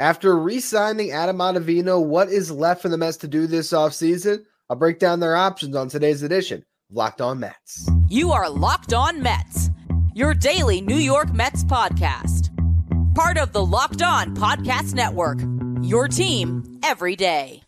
After re signing Adam Ottavino, what is left for the Mets to do this offseason? I'll break down their options on today's edition of Locked On Mets. You are Locked On Mets, your daily New York Mets podcast. Part of the Locked On Podcast Network, your team every day.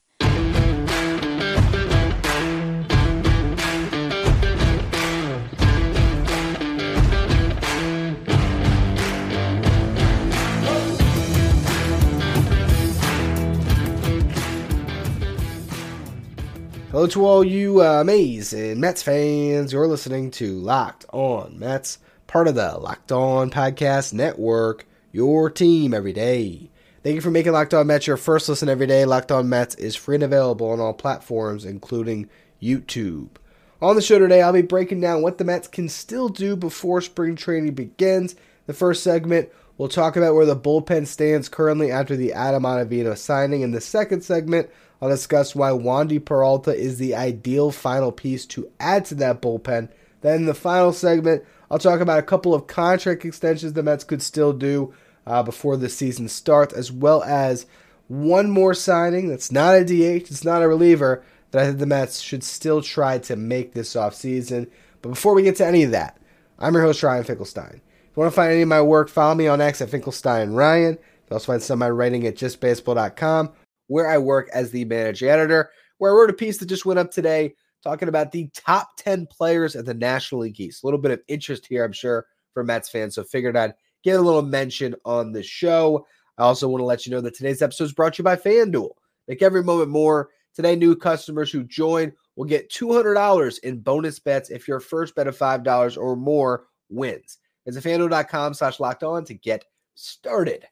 Hello to all you uh, and Mets fans. You're listening to Locked On Mets, part of the Locked On Podcast Network, your team every day. Thank you for making Locked On Mets your first listen every day. Locked On Mets is free and available on all platforms, including YouTube. On the show today, I'll be breaking down what the Mets can still do before spring training begins. The first segment, we'll talk about where the bullpen stands currently after the Adam Ottavino signing. In the second segment, I'll discuss why Wandy Peralta is the ideal final piece to add to that bullpen. Then in the final segment, I'll talk about a couple of contract extensions the Mets could still do uh, before the season starts, as well as one more signing that's not a DH, it's not a reliever, that I think the Mets should still try to make this offseason. But before we get to any of that, I'm your host, Ryan Finkelstein. If you want to find any of my work, follow me on X at Finkelstein Ryan. You can also find some of my writing at justbaseball.com where I work as the managing editor, where I wrote a piece that just went up today talking about the top 10 players at the National League East. A little bit of interest here, I'm sure, for Mets fans. So figured I'd get a little mention on the show. I also want to let you know that today's episode is brought to you by FanDuel. Make every moment more. Today, new customers who join will get $200 in bonus bets if your first bet of $5 or more wins. Visit fanduel.com slash locked on to get started.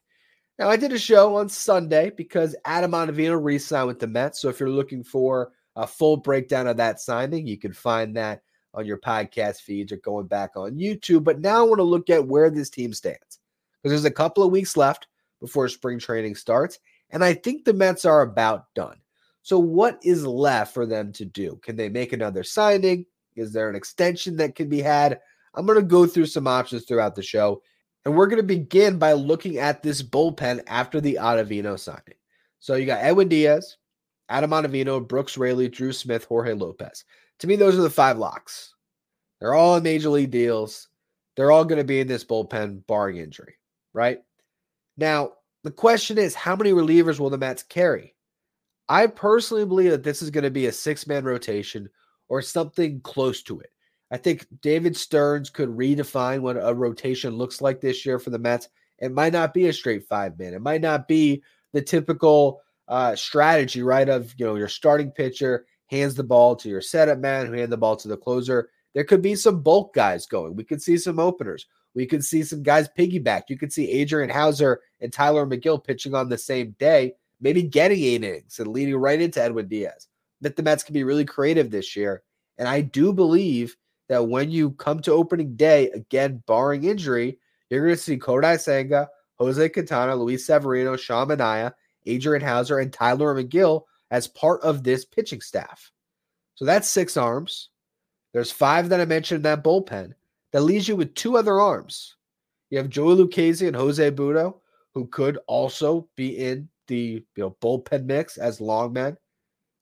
Now, I did a show on Sunday because Adam Ottavino re signed with the Mets. So if you're looking for a full breakdown of that signing, you can find that on your podcast feeds or going back on YouTube. But now I want to look at where this team stands because there's a couple of weeks left before spring training starts. And I think the Mets are about done. So, what is left for them to do? Can they make another signing? Is there an extension that can be had? I'm going to go through some options throughout the show and we're going to begin by looking at this bullpen after the Ottavino signing. So you got Edwin Diaz, Adam Ottavino, Brooks Raley, Drew Smith, Jorge Lopez. To me, those are the five locks. They're all in major league deals. They're all going to be in this bullpen, barring injury, right? Now, the question is how many relievers will the Mets carry? I personally believe that this is going to be a six man rotation or something close to it. I think David Stearns could redefine what a rotation looks like this year for the Mets. It might not be a straight five man. It might not be the typical uh, strategy, right? Of you know your starting pitcher hands the ball to your setup man, who hand the ball to the closer. There could be some bulk guys going. We could see some openers. We could see some guys piggyback. You could see Adrian Houser and Tylor Megill pitching on the same day, maybe getting eight innings and leading right into Edwin Diaz. That the Mets can be really creative this year. And I do believe that when you come to opening day, again, barring injury, you're going to see Kodai Senga, Jose Quintana, Luis Severino, Sean Manaea, Adrian Houser, and Tylor Megill as part of this pitching staff. So that's six arms. There's five that I mentioned in that bullpen. That leaves you with two other arms. You have Joey Lucchesi and Jose Butto, who could also be in the you know, bullpen mix as long men.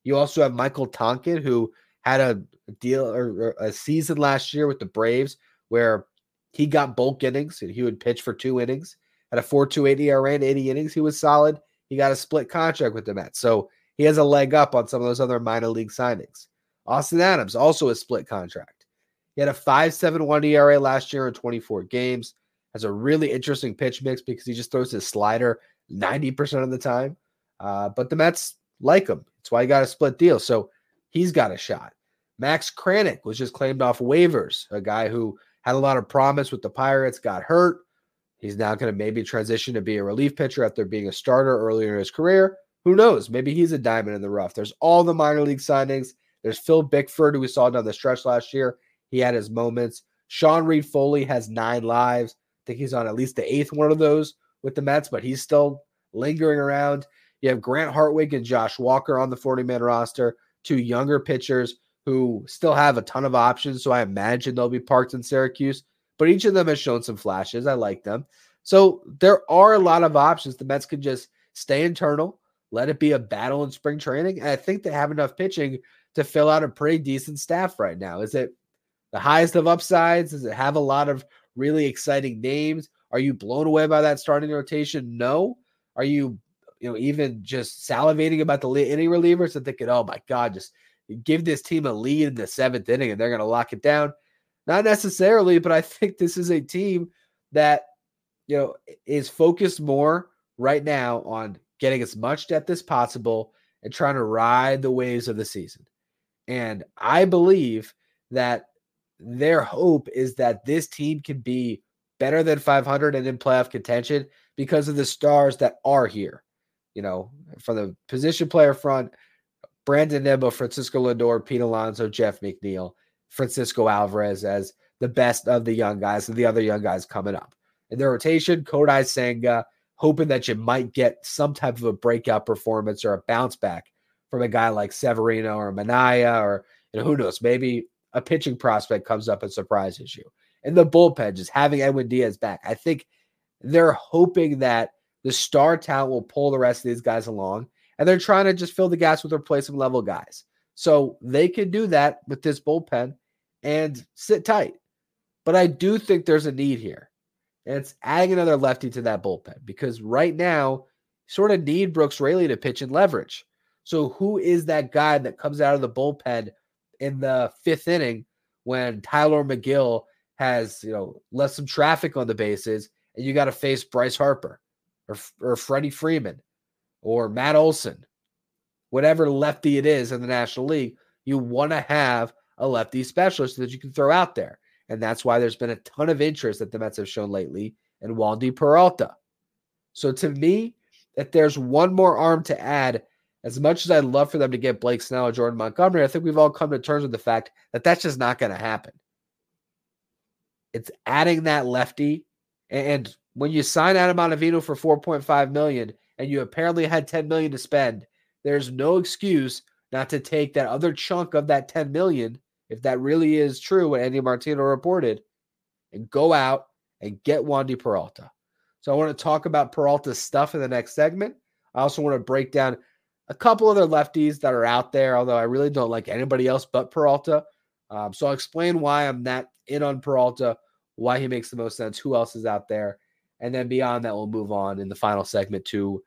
You also have Michael Tonkin, who had a deal or, a season last year with the Braves where he got bulk innings and he would pitch for two innings at a 4.28 ERA and 80 innings. He was solid. He got a split contract with the Mets, so he has a leg up on some of those other minor league signings. Austin Adams also a split contract. He had a 5.71 ERA last year in 24 games. Has a really interesting pitch mix because he just throws his slider 90% of the time. Uh, but the Mets like him. That's why he got a split deal. So he's got a shot. Max Kranick was just claimed off waivers, a guy who had a lot of promise with the Pirates, got hurt. He's now going to maybe transition to be a relief pitcher after being a starter earlier in his career. Who knows? Maybe he's a diamond in the rough. There's all the minor league signings. There's Phil Bickford, who we saw down the stretch last year. He had his moments. Sean Reid-Foley has nine lives. I think he's on at least the eighth one of those with the Mets, but he's still lingering around. You have Grant Hartwig and Josh Walker on the 40 man roster, two younger pitchers who still have a ton of options. So I imagine they'll be parked in Syracuse, but each of them has shown some flashes. I like them. So there are a lot of options. The Mets can just stay internal, let it be a battle in spring training. And I think they have enough pitching to fill out a pretty decent staff right now. Is it the highest of upsides? Does it have a lot of really exciting names? Are you blown away by that starting rotation? No. Are you, you know, even just salivating about the inning relievers and thinking, oh my God, just give this team a lead in the seventh inning and they're going to lock it down? Not necessarily, but I think this is a team that, you know, is focused more right now on getting as much depth as possible and trying to ride the waves of the season. And I believe that their hope is that this team can be better than 500 and in playoff contention because of the stars that are here. You know, from the position player front, Brandon Nimmo, Francisco Lindor, Pete Alonso, Jeff McNeil, Francisco Alvarez as the best of the young guys and the other young guys coming up. In their rotation, Kodai Senga, hoping that you might get some type of a breakout performance or a bounce back from a guy like Severino or Manaea or you know, who knows, maybe a pitching prospect comes up and surprises you. And the bullpen, just having Edwin Diaz back. I think they're hoping that the star talent will pull the rest of these guys along. And they're trying to just fill the gaps with replacement level guys. So they can do that with this bullpen and sit tight. But I do think there's a need here. And it's adding another lefty to that bullpen because right now, sort of need Brooks Raley to pitch and leverage. So who is that guy that comes out of the bullpen in the fifth inning when Tylor Megill has, you know, left some traffic on the bases and you got to face Bryce Harper or, or Freddie Freeman or Matt Olson, whatever lefty it is in the National League, you want to have a lefty specialist that you can throw out there. And that's why there's been a ton of interest that the Mets have shown lately in Wandy Peralta. So to me, if there's one more arm to add, as much as I'd love for them to get Blake Snell or Jordan Montgomery, I think we've all come to terms with the fact that that's just not going to happen. It's adding that lefty. And when you sign Adam Ottavino for 4.5 million and you apparently had 10 million to spend, there's no excuse not to take that other chunk of that 10 million, if that really is true what Andy Martino reported, and go out and get Wandy Peralta. So I want to talk about Peralta's stuff in the next segment. I also want to break down a couple other lefties that are out there, although I really don't like anybody else but Peralta. Um, so I'll explain why I'm not in on Peralta, why he makes the most sense, who else is out there. And then beyond that, we'll move on in the final segment to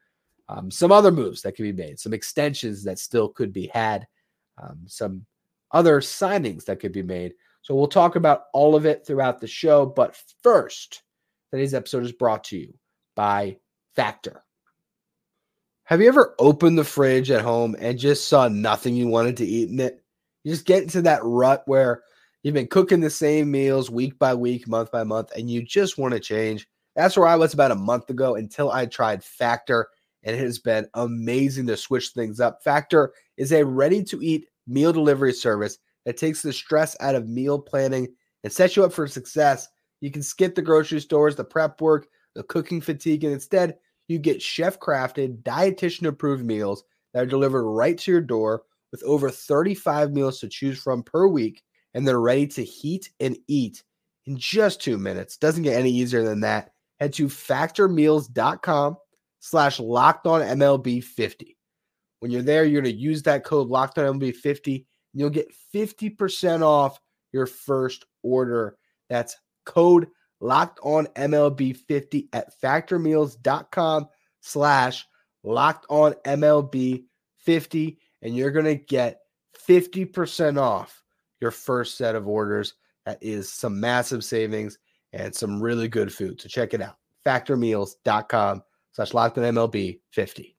um, some other moves that can be made, some extensions that still could be had, um, some other signings that could be made. So we'll talk about all of it throughout the show. But first, today's episode is brought to you by Factor. Have you ever opened the fridge at home and just saw nothing you wanted to eat in it? You just get into that rut where you've been cooking the same meals week by week, month by month, and you just want to change. That's where I was about a month ago until I tried Factor, and it has been amazing to switch things up. Factor is a ready to eat meal delivery service that takes the stress out of meal planning and sets you up for success. You can skip the grocery stores, the prep work, the cooking fatigue, and instead you get chef crafted, dietitian approved meals that are delivered right to your door with over 35 meals to choose from per week. And they're ready to heat and eat in just two minutes. Doesn't get any easier than that. Head to factormeals.com slash locked on MLB 50. When you're there, you're going to use that code locked on MLB 50 and you'll get 50% off your first order. That's code locked on MLB 50 at factormeals.com slash locked on MLB 50. And you're going to get 50% off your first set of orders. That is some massive savings and some really good food. So check it out. Factormeals.com slash locked on MLB 50.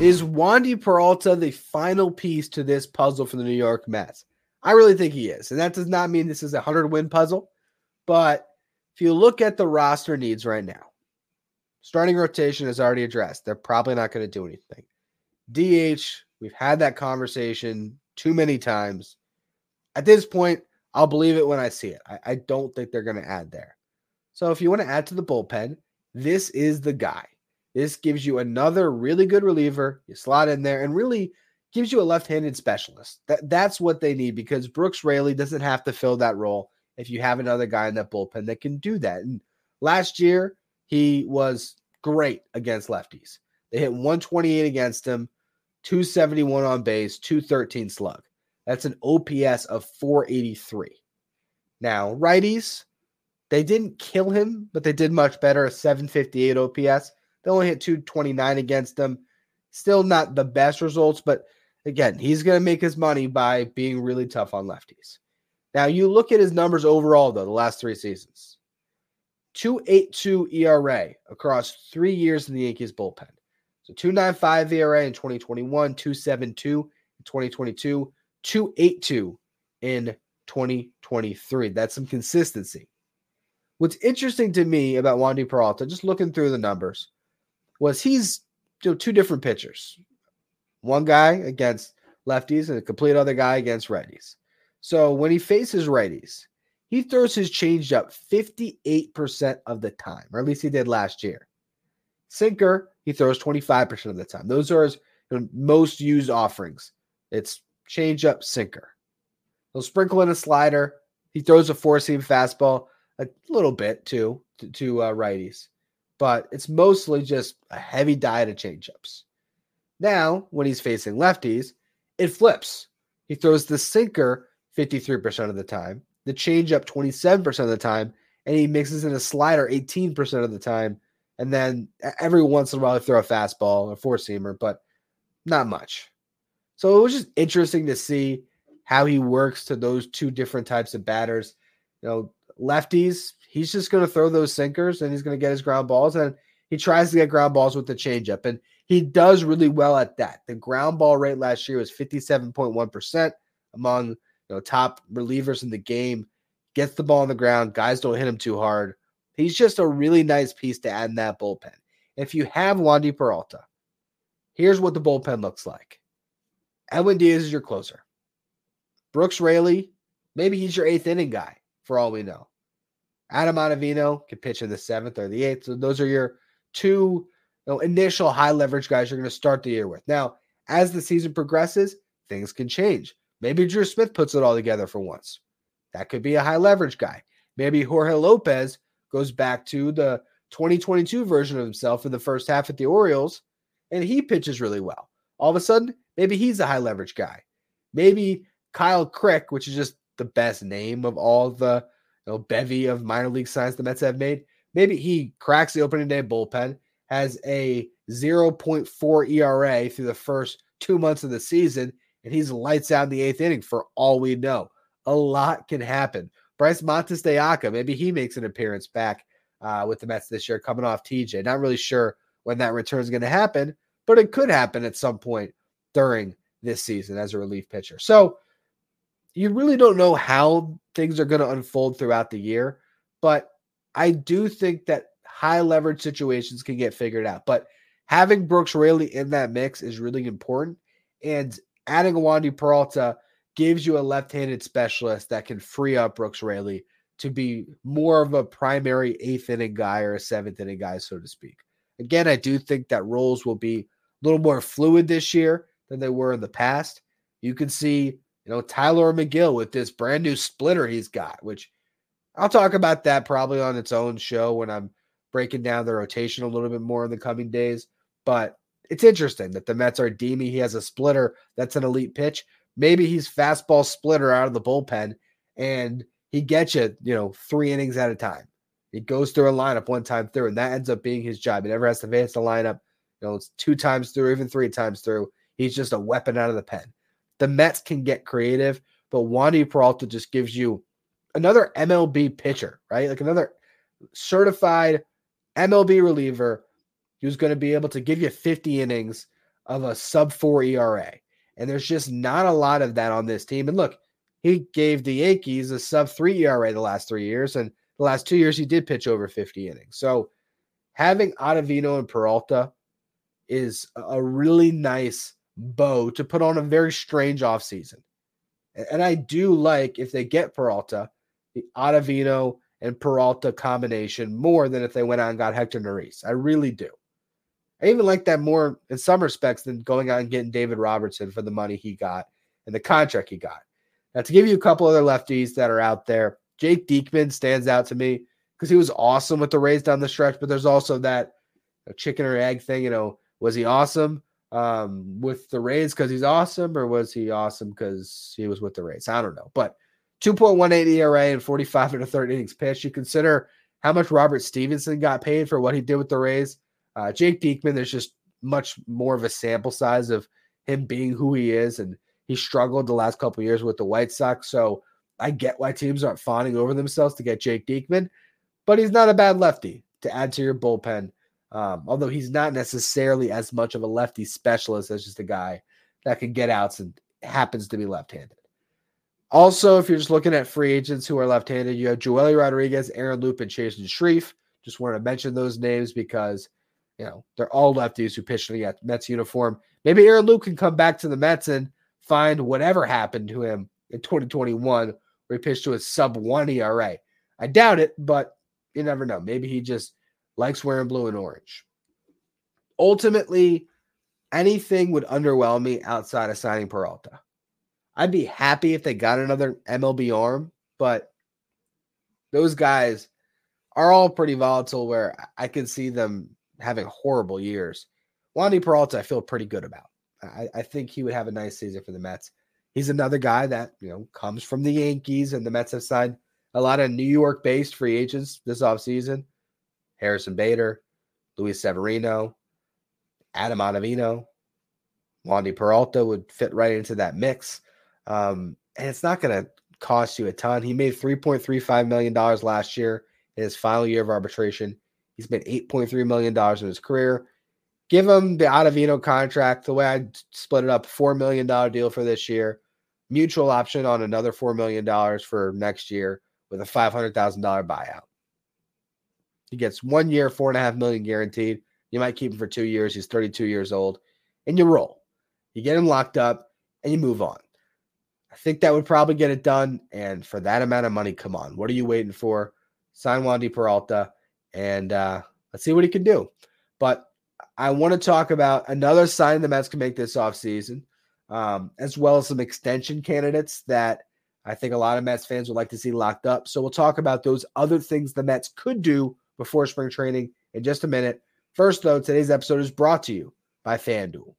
Is Wandy Peralta the final piece to this puzzle for the New York Mets? I really think he is. And that does not mean this is a 100 win puzzle. But if you look at the roster needs right now, starting rotation is already addressed. They're probably not going to do anything. DH, we've had that conversation too many times. At this point, I'll believe it when I see it. I, I don't think they're going to add there. So if you want to add to the bullpen, this is the guy. This gives you another really good reliever. You slot in there and really gives you a left-handed specialist. That that's what they need because Brooks Raley doesn't have to fill that role if you have another guy in that bullpen that can do that. And last year he was great against lefties. They hit 128 against him, 271 on base, 213 slug. That's an OPS of 483. Now, righties, they didn't kill him, but they did much better, a 758 OPS. They only hit 229 against them. Still not the best results, but again, he's going to make his money by being really tough on lefties. Now, you look at his numbers overall, though, the last three seasons 282 ERA across three years in the Yankees bullpen. So 295 ERA in 2021, 272 in 2022, 282 in 2023. That's some consistency. What's interesting to me about Wandy Peralta, just looking through the numbers, was he's you know, two different pitchers. One guy against lefties and a complete other guy against righties. So when he faces righties, he throws his changeup 58% of the time, or at least he did last year. Sinker, he throws 25% of the time. Those are his most used offerings. It's changeup, sinker. He'll sprinkle in a slider. He throws a four seam fastball a little bit too to, to uh, righties, but it's mostly just a heavy diet of changeups. Now, when he's facing lefties, it flips. He throws the sinker 53% of the time, the changeup 27% of the time, and he mixes in a slider 18% of the time. And then every once in a while, he throw a fastball, a four seamer, but not much. So it was just interesting to see how he works to those two different types of batters. You know, lefties, he's just going to throw those sinkers and he's going to get his ground balls. And he tries to get ground balls with the changeup. And he does really well at that. The ground ball rate last year was 57.1% among you know top relievers in the game. Gets the ball on the ground. Guys don't hit him too hard. He's just a really nice piece to add in that bullpen. If you have Wandy Peralta, here's what the bullpen looks like. Edwin Diaz is your closer. Brooks Raley, maybe he's your eighth inning guy for all we know. Adam Ottavino can pitch in the seventh or the eighth. So those are your two you know, initial high leverage guys you're going to start the year with. Now, as the season progresses, things can change. Maybe Drew Smith puts it all together for once. That could be a high leverage guy. Maybe Jorge Lopez goes back to the 2022 version of himself in the first half at the Orioles and he pitches really well. All of a sudden, maybe he's a high leverage guy. Maybe Kyle Crick, which is just the best name of all the you know, bevy of minor league signs the Mets have made. Maybe he cracks the opening day bullpen, has a 0.4 ERA through the first two months of the season, and he's lights out in the eighth inning for all we know. A lot can happen. Bryce Montes de Oca, maybe he makes an appearance back uh, with the Mets this year, coming off TJ. Not really sure when that return is going to happen, but it could happen at some point during this season as a relief pitcher. So you really don't know how things are going to unfold throughout the year, but I do think that high leverage situations can get figured out. But having Brooks Raley in that mix is really important. And adding a Wandy Peralta gives you a left handed specialist that can free up Brooks Raley to be more of a primary eighth inning guy or a seventh inning guy, so to speak. Again, I do think that roles will be a little more fluid this year than they were in the past. You can see, you know, Tylor Megill with this brand new splitter he's got, which I'll talk about that probably on its own show when I'm breaking down the rotation a little bit more in the coming days. But it's interesting that the Mets are deeming he has a splitter that's an elite pitch. Maybe he's fastball splitter out of the bullpen and he gets you, you know, three innings at a time. He goes through a lineup one time through, and that ends up being his job. He never has to face the lineup. You know, it's two times through, even three times through. He's just a weapon out of the pen. The Mets can get creative, but Wandy Peralta just gives you another MLB pitcher, right? Like another certified MLB reliever who's going to be able to give you 50 innings of a sub four ERA. And there's just not a lot of that on this team. And look, he gave the Yankees a sub three ERA the last three years. And the last two years, he did pitch over 50 innings. So having Ottavino and Peralta is a really nice bow to put on a very strange offseason. And I do like if they get Peralta, the Ottavino and Peralta combination more than if they went out and got Hector Neris. I really do. I even like that more in some respects than going out and getting David Robertson for the money he got and the contract he got. Now, to give you a couple other lefties that are out there, Jake Diekman stands out to me because he was awesome with the Rays down the stretch, but there's also that chicken or egg thing. You know, was he awesome um, with the Rays because he's awesome, or was he awesome because he was with the Rays? I don't know. But 2.18 ERA and 45 and a third innings pitch. You consider how much Robert Stephenson got paid for what he did with the Rays. Uh, Jake Diekman, there's just much more of a sample size of him being who he is, and he struggled the last couple years with the White Sox. So I get why teams aren't fawning over themselves to get Jake Diekman, but he's not a bad lefty to add to your bullpen. Um, although he's not necessarily as much of a lefty specialist as just a guy that can get outs and happens to be left-handed. Also, if you're just looking at free agents who are left-handed, you have Joely Rodriguez, Aaron Loup, and Chasen Shreve. Just wanted to mention those names because you know they're all lefties who pitched in the Mets uniform. Maybe Aaron Loup can come back to the Mets and find whatever happened to him in 2021, where he pitched to a sub one ERA. I doubt it, but you never know. Maybe he just likes wearing blue and orange. Ultimately, anything would underwhelm me outside of signing Peralta. I'd be happy if they got another MLB arm, but those guys are all pretty volatile where I can see them having horrible years. Wandy Peralta, I feel pretty good about. I, I, think he would have a nice season for the Mets. He's another guy that, you know, comes from the Yankees, and the Mets have signed a lot of New York based free agents this offseason. Harrison Bader, Luis Severino, Adam Ottavino, Wandy Peralta would fit right into that mix. Um, and it's not going to cost you a ton. He made $3.35 million last year in his final year of arbitration. He's made $8.3 million in his career. Give him the Ottavino contract. The way I split it up, $4 million deal for this year, mutual option on another $4 million for next year with a $500,000 buyout. He gets one year, four and a half million guaranteed. You might keep him for two years. He's 32 years old. And you roll. You get him locked up and you move on. I think that would probably get it done. And for that amount of money, come on. What are you waiting for? Sign Wandy Peralta and uh, let's see what he can do. But I want to talk about another sign the Mets can make this offseason, um, as well as some extension candidates that I think a lot of Mets fans would like to see locked up. So we'll talk about those other things the Mets could do before spring training in just a minute. First, though, today's episode is brought to you by FanDuel.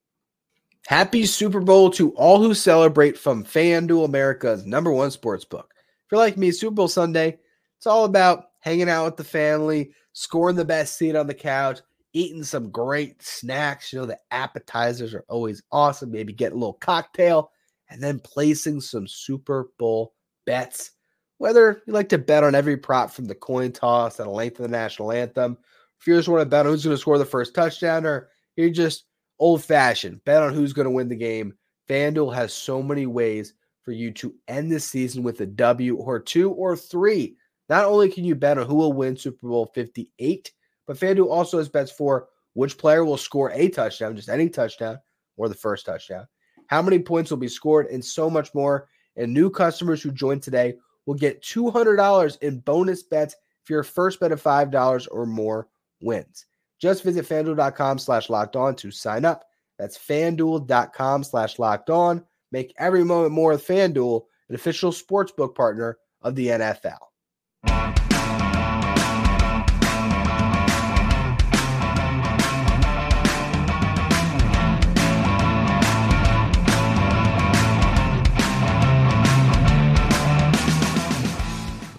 Happy Super Bowl to all who celebrate from FanDuel, America's number one sports book. If you're like me, Super Bowl Sunday, it's all about hanging out with the family, scoring the best seat on the couch, eating some great snacks. You know, the appetizers are always awesome. Maybe get a little cocktail and then placing some Super Bowl bets. Whether you like to bet on every prop from the coin toss and the length of the national anthem, if you just want to bet on who's going to score the first touchdown, or you're just old fashioned. Bet on who's going to win the game. FanDuel has so many ways for you to end the season with a W or two or three. Not only can you bet on who will win Super Bowl 58, but FanDuel also has bets for which player will score a touchdown, just any touchdown, or the first touchdown, how many points will be scored, and so much more. And new customers who join today will get $200 in bonus bets if your first bet of $5 or more wins. Just visit fanduel.com slash locked on to sign up. That's fanduel.com slash locked on. Make every moment more with Fanduel, an official sportsbook partner of the NFL.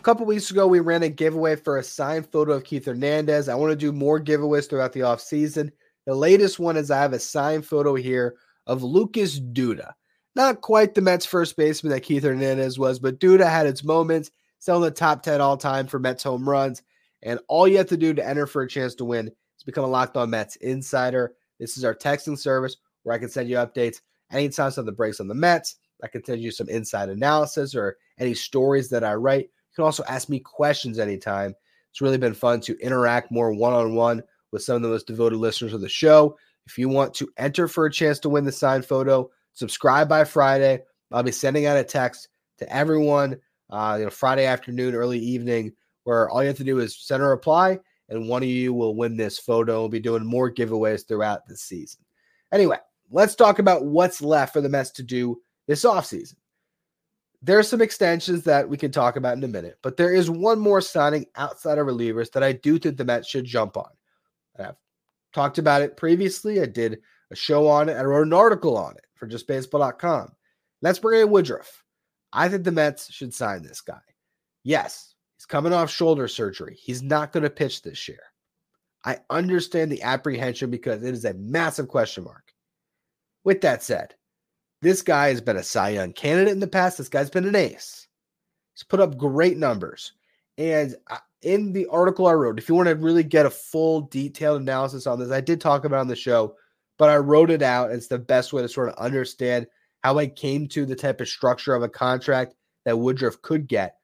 Couple weeks ago, we ran a giveaway for a signed photo of Keith Hernandez. I want to do more giveaways throughout the offseason. The latest one is I have a signed photo here of Lucas Duda. Not quite the Mets first baseman that Keith Hernandez was, but Duda had its moments, still in the top 10 all time for Mets home runs. And all you have to do to enter for a chance to win is become a Locked On Mets insider. This is our texting service where I can send you updates anytime something breaks on the Mets. I can send you some inside analysis or any stories that I write can also ask me questions anytime. It's really been fun to interact more one on one with some of the most devoted listeners of the show. If you want to enter for a chance to win the signed photo, subscribe by Friday. I'll be sending out a text to everyone, uh, you know, Friday afternoon, early evening, where all you have to do is send a reply and one of you will win this photo. We'll be doing more giveaways throughout the season. Anyway, let's talk about what's left for the Mets to do this offseason. There are some extensions that we can talk about in a minute, but there is one more signing outside of relievers that I do think the Mets should jump on. I've talked about it previously. I did a show on it. I wrote an article on it for justbaseball.com. That's Brandon Woodruff. I think the Mets should sign this guy. Yes, he's coming off shoulder surgery. He's not going to pitch this year. I understand the apprehension because it is a massive question mark. With that said, this guy has been a Cy Young candidate in the past. This guy's been an ace. He's put up great numbers. And in the article I wrote, if you want to really get a full detailed analysis on this, I did talk about on the show, but I wrote it out. It's the best way to sort of understand how I came to the type of structure of a contract that Woodruff could get.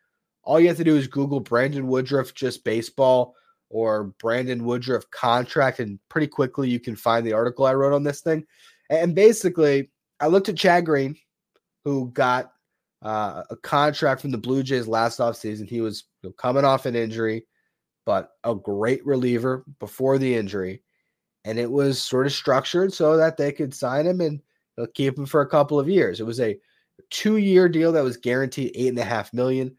All you have to do is Google Brandon Woodruff just baseball or Brandon Woodruff contract, and pretty quickly you can find the article I wrote on this thing. And basically, I looked at Chad Green, who got uh, a contract from the Blue Jays last offseason. He was you know, coming off an injury, but a great reliever before the injury. And it was sort of structured so that they could sign him and you know, keep him for a couple of years. It was a two-year deal that was guaranteed eight and a half million.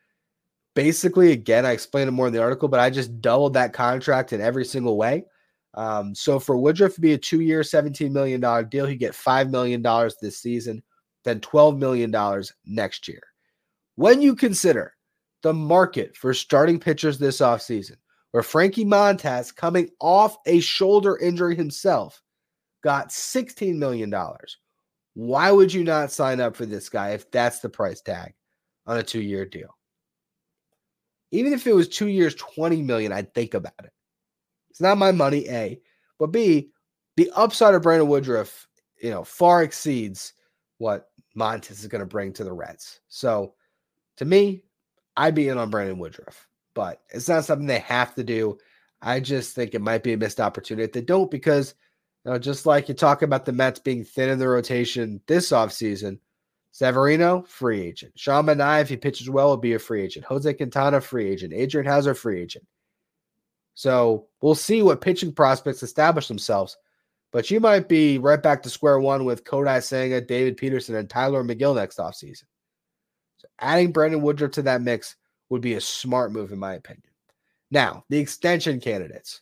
Basically, again, I explained it more in the article, but I just doubled that contract in every single way. Um, so for Woodruff to be a two-year, $17 million deal, he'd get $5 million this season, then $12 million next year. When you consider the market for starting pitchers this offseason, where Frankie Montas, coming off a shoulder injury himself, got $16 million. Why would you not sign up for this guy if that's the price tag on a two-year deal? Even if it was two years, 20 million, I'd think about it. It's not my money, A. But B, the upside of Brandon Woodruff, you know, far exceeds what Montas is going to bring to the Reds. So to me, I'd be in on Brandon Woodruff, but it's not something they have to do. I just think it might be a missed opportunity if they don't, because you know, just like you talk about the Mets being thin in the rotation this offseason, Severino, free agent. Sean Manaea, if he pitches well, will be a free agent. Jose Quintana, free agent. Adrian Houser, free agent. So we'll see what pitching prospects establish themselves. But you might be right back to square one with Kodai Senga, David Peterson, and Tylor Megill next offseason. So adding Brandon Woodruff to that mix would be a smart move, in my opinion. Now, the extension candidates.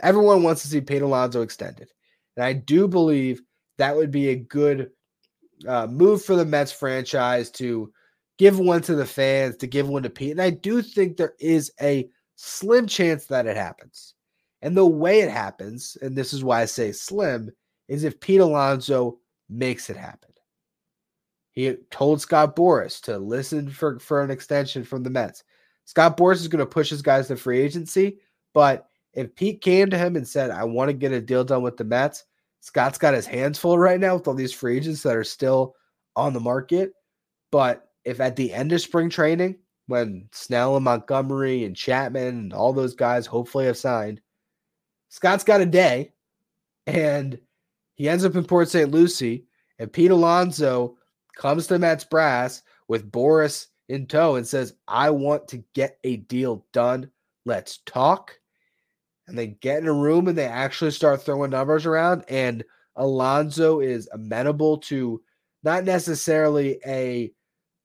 Everyone wants to see Pete Alonso extended. And I do believe that would be a good uh, move for the Mets franchise to give one to the fans, to give one to Pete. And I do think there is a slim chance that it happens. And the way it happens, and this is why I say slim, is if Pete Alonso makes it happen. He told Scott Boras to listen for, for an extension from the Mets. Scott Boras is going to push his guys to free agency, but if Pete came to him and said, I want to get a deal done with the Mets, Scott's got his hands full right now with all these free agents that are still on the market. But if at the end of spring training, when Snell and Montgomery and Chapman and all those guys hopefully have signed. Scott's got a day and he ends up in Port St. Lucie. And Pete Alonso comes to Mets Brass with Boras in tow and says, I want to get a deal done. Let's talk. And they get in a room and they actually start throwing numbers around. And Alonso is amenable to not necessarily a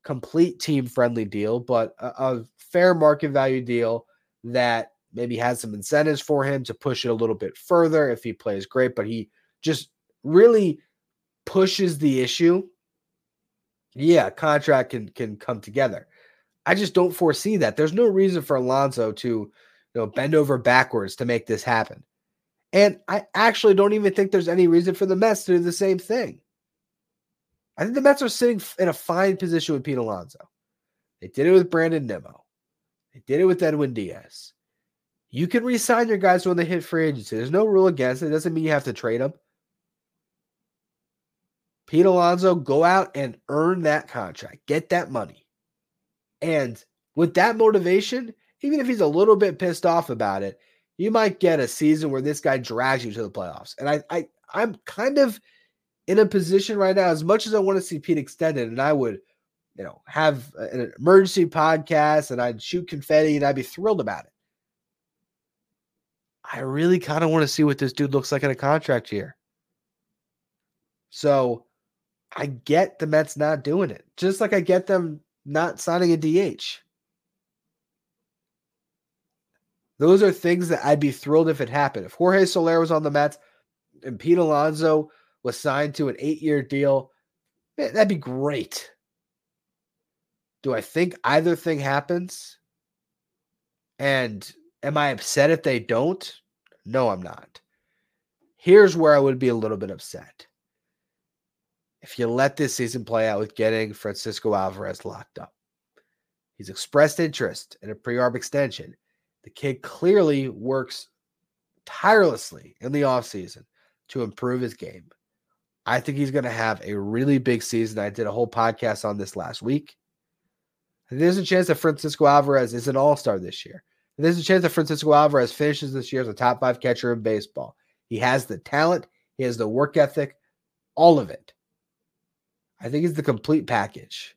complete team friendly deal, but a, a, fair market value deal that maybe has some incentives for him to push it a little bit further if he plays great, but he just really pushes the issue. Yeah, contract can can come together. I just don't foresee that. There's no reason for Alonso to you know bend over backwards to make this happen. And I actually don't even think there's any reason for the Mets to do the same thing. I think the Mets are sitting in a fine position with Pete Alonso. They did it with Brandon Nimmo. They did it with Edwin Diaz. You can resign your guys when they hit free agency. There's no rule against it. It doesn't mean you have to trade them. Pete Alonso, go out and earn that contract. Get that money. And with that motivation, even if he's a little bit pissed off about it, you might get a season where this guy drags you to the playoffs. And I, I I'm kind of – in a position right now, as much as I want to see Pete extended, and I would, you know, have an emergency podcast and I'd shoot confetti and I'd be thrilled about it. I really kind of want to see what this dude looks like in a contract year. So I get the Mets not doing it, just like I get them not signing a DH. Those are things that I'd be thrilled if it happened. If Jorge Soler was on the Mets and Pete Alonso was signed to an eight year deal, man, that'd be great. Do I think either thing happens? And am I upset if they don't? No, I'm not. Here's where I would be a little bit upset. If you let this season play out with getting Francisco Alvarez locked up, he's expressed interest in a pre arb extension. The kid clearly works tirelessly in the offseason to improve his game. I think he's going to have a really big season. I did a whole podcast on this last week. There's a chance that Francisco Alvarez is an all star this year. There's a chance that Francisco Alvarez finishes this year as a top five catcher in baseball. He has the talent, he has the work ethic, all of it. I think he's the complete package.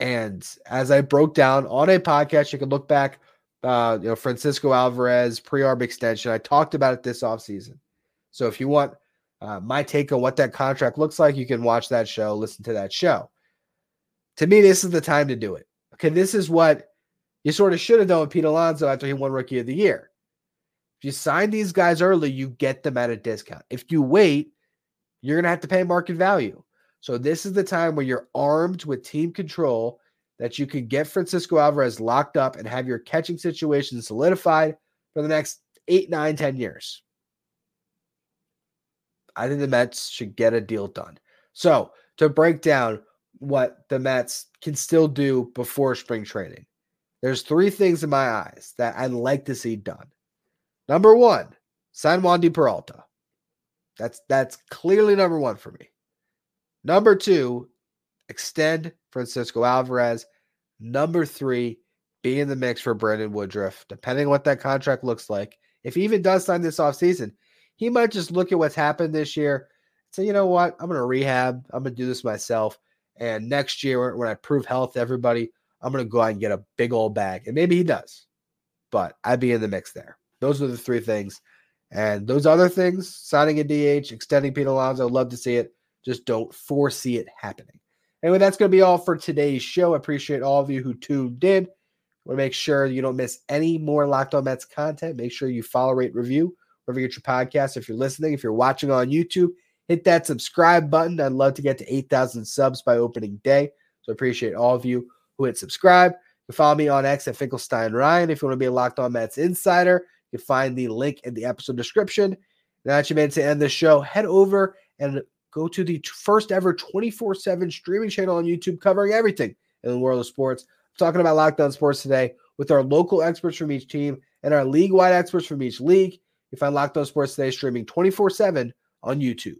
And as I broke down on a podcast, you can look back, uh, you know, Francisco Alvarez pre-arb extension. I talked about it this offseason. So if you want uh, my take on what that contract looks like, you can watch that show, listen to that show. To me, this is the time to do it. Okay, this is what you sort of should have done with Pete Alonso after he won Rookie of the Year. If you sign these guys early, you get them at a discount. If you wait, you're going to have to pay market value. So this is the time where you're armed with team control that you can get Francisco Alvarez locked up and have your catching situation solidified for the next eight, nine, ten years. I think the Mets should get a deal done. So to break down what the Mets can still do before spring training, there's three things in my eyes that I'd like to see done. Number one, sign Wandy Peralta. That's that's clearly number one for me. Number two, extend Francisco Alvarez. Number three, be in the mix for Brandon Woodruff, depending on what that contract looks like. If he even does sign this offseason, he might just look at what's happened this year say, you know what, I'm going to rehab. I'm going to do this myself. And next year, when I prove health to everybody, I'm going to go out and get a big old bag. And maybe he does, but I'd be in the mix there. Those are the three things. And those other things, signing a DH, extending Pete Alonso, love to see it. Just don't foresee it happening. Anyway, that's going to be all for today's show. I appreciate all of you who tuned in. Want to make sure you don't miss any more Locked On Mets content. Make sure you follow, rate, review wherever you get your podcast. If you're listening, if you're watching on YouTube, hit that subscribe button. I'd love to get to 8,000 subs by opening day. So I appreciate all of you who hit subscribe. You can follow me on X at Finkelstein Ryan. If you want to be a Locked On Mets insider, you can find the link in the episode description. Now that you made to end the show, head over and go to the first ever 24 7 streaming channel on YouTube covering everything in the world of sports. I'm talking about Locked On Sports today with our local experts from each team and our league wide experts from each league. You find Locked On Sports today streaming 24 7 on YouTube.